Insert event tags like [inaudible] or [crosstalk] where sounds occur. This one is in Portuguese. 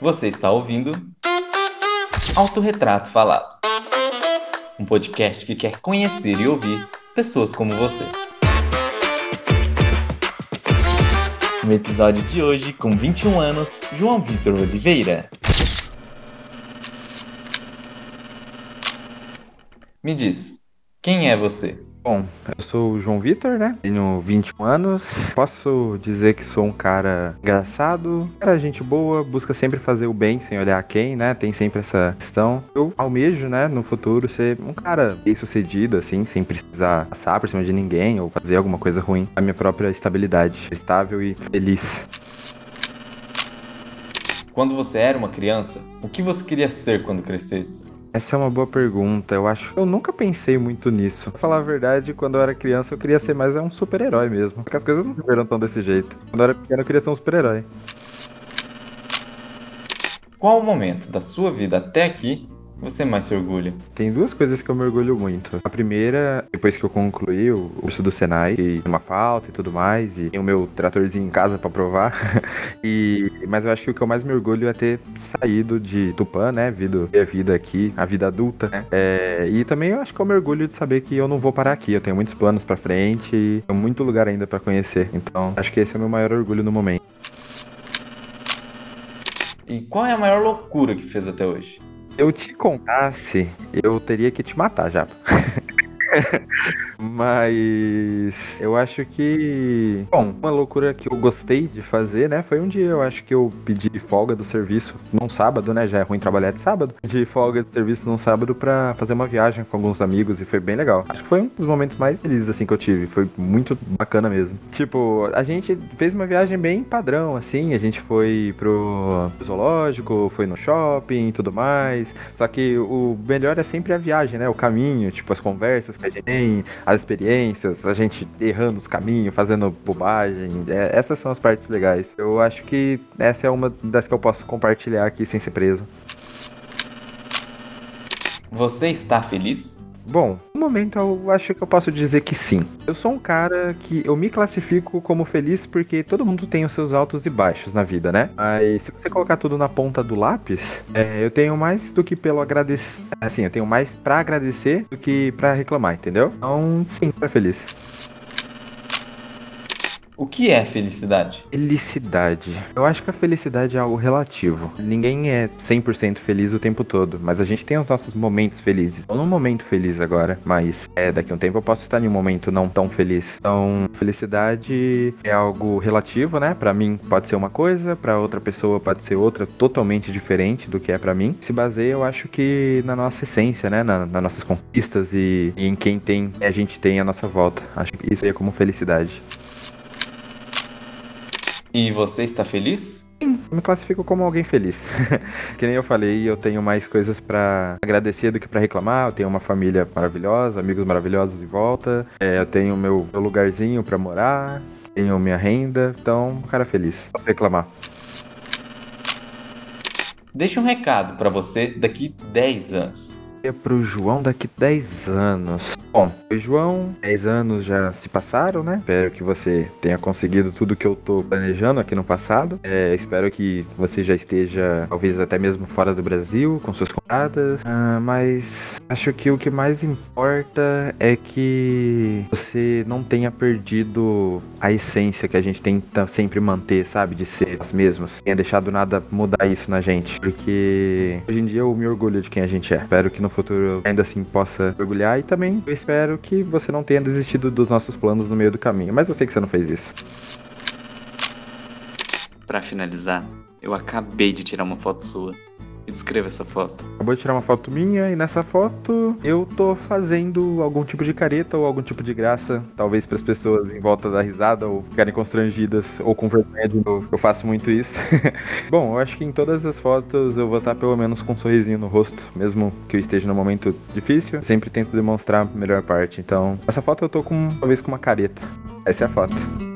Você está ouvindo Autorretrato Falado, um podcast que quer conhecer e ouvir pessoas como você. No episódio de hoje, com 21 anos, João Vitor Oliveira. Me diz, quem é você? Bom, eu sou o João Vitor, né? Tenho 21 anos. Posso dizer que sou um cara engraçado, cara gente boa, busca sempre fazer o bem sem olhar quem, né? Tem sempre essa questão. Eu almejo, né, no futuro ser um cara bem sucedido, assim, sem precisar passar por cima de ninguém ou fazer alguma coisa ruim. A minha própria estabilidade, estável e feliz. Quando você era uma criança, o que você queria ser quando crescesse? Essa é uma boa pergunta. Eu acho eu nunca pensei muito nisso. Pra falar a verdade, quando eu era criança, eu queria ser mais um super-herói mesmo. Porque as coisas não eram tão desse jeito. Quando eu era pequeno, eu queria ser um super-herói. Qual o momento da sua vida até aqui você mais se orgulha? Tem duas coisas que eu me orgulho muito. A primeira, depois que eu concluí o curso do Senai, e uma falta e tudo mais, e o meu tratorzinho em casa para provar. [laughs] e mas eu acho que o que eu mais me orgulho é ter saído de Tupã, né, vindo a vida aqui, a vida adulta, né? É, e também eu acho que eu me orgulho de saber que eu não vou parar aqui. Eu tenho muitos planos para frente, e tenho muito lugar ainda para conhecer. Então, acho que esse é o meu maior orgulho no momento. E qual é a maior loucura que fez até hoje? Eu te contasse, eu teria que te matar já. [laughs] [laughs] Mas eu acho que. Bom, uma loucura que eu gostei de fazer, né? Foi um dia, eu acho que eu pedi folga do serviço num sábado, né? Já é ruim trabalhar de sábado. Pedi folga de serviço num sábado pra fazer uma viagem com alguns amigos e foi bem legal. Acho que foi um dos momentos mais felizes, assim, que eu tive. Foi muito bacana mesmo. Tipo, a gente fez uma viagem bem padrão, assim. A gente foi pro zoológico, foi no shopping e tudo mais. Só que o melhor é sempre a viagem, né? O caminho, tipo, as conversas que a gente tem, as experiências, a gente errando os caminhos, fazendo bobagem. É, essas são as partes legais. Eu acho que essa é uma das que eu posso compartilhar aqui sem ser preso. Você está feliz? Bom, no momento eu acho que eu posso dizer que sim. Eu sou um cara que eu me classifico como feliz porque todo mundo tem os seus altos e baixos na vida, né? Mas se você colocar tudo na ponta do lápis, é, eu tenho mais do que pelo agradecer. Assim, eu tenho mais para agradecer do que para reclamar, entendeu? Então, sim, tô feliz. O que é felicidade? Felicidade. Eu acho que a felicidade é algo relativo. Ninguém é 100% feliz o tempo todo, mas a gente tem os nossos momentos felizes. Estou num momento feliz agora, mas é, daqui a um tempo eu posso estar em um momento não tão feliz. Então, felicidade é algo relativo, né? Para mim pode ser uma coisa, para outra pessoa pode ser outra totalmente diferente do que é para mim. Se baseia, eu acho que na nossa essência, né? Na, nas nossas conquistas e, e em quem tem a gente tem à nossa volta. Acho que isso é como felicidade. E você está feliz? Sim, me classifico como alguém feliz. [laughs] que nem eu falei, eu tenho mais coisas para agradecer do que para reclamar. Eu tenho uma família maravilhosa, amigos maravilhosos em volta. É, eu tenho meu, meu lugarzinho para morar, tenho minha renda. Então, um cara feliz. Posso reclamar. Deixa um recado para você daqui 10 anos pro João daqui 10 anos. Bom, João, 10 anos já se passaram, né? Espero que você tenha conseguido tudo que eu tô planejando aqui no passado. É, espero que você já esteja, talvez até mesmo fora do Brasil, com suas contadas. Ah, mas acho que o que mais importa é que você não tenha perdido a essência que a gente tenta sempre manter, sabe? De ser as mesmas. Tenha deixado nada mudar isso na gente. Porque hoje em dia eu me orgulho de quem a gente é. Espero que no futuro ainda assim possa orgulhar. E também eu espero que você não tenha desistido dos nossos planos no meio do caminho. Mas eu sei que você não fez isso. Para finalizar, eu acabei de tirar uma foto sua. Me descreva essa foto. Acabou de tirar uma foto minha e nessa foto eu tô fazendo algum tipo de careta ou algum tipo de graça, talvez para as pessoas em volta da risada ou ficarem constrangidas ou com vergonha de novo. Eu faço muito isso. [laughs] Bom, eu acho que em todas as fotos eu vou estar pelo menos com um sorrisinho no rosto, mesmo que eu esteja num momento difícil. Sempre tento demonstrar a melhor parte. Então, essa foto eu tô com talvez com uma careta. Essa é a foto.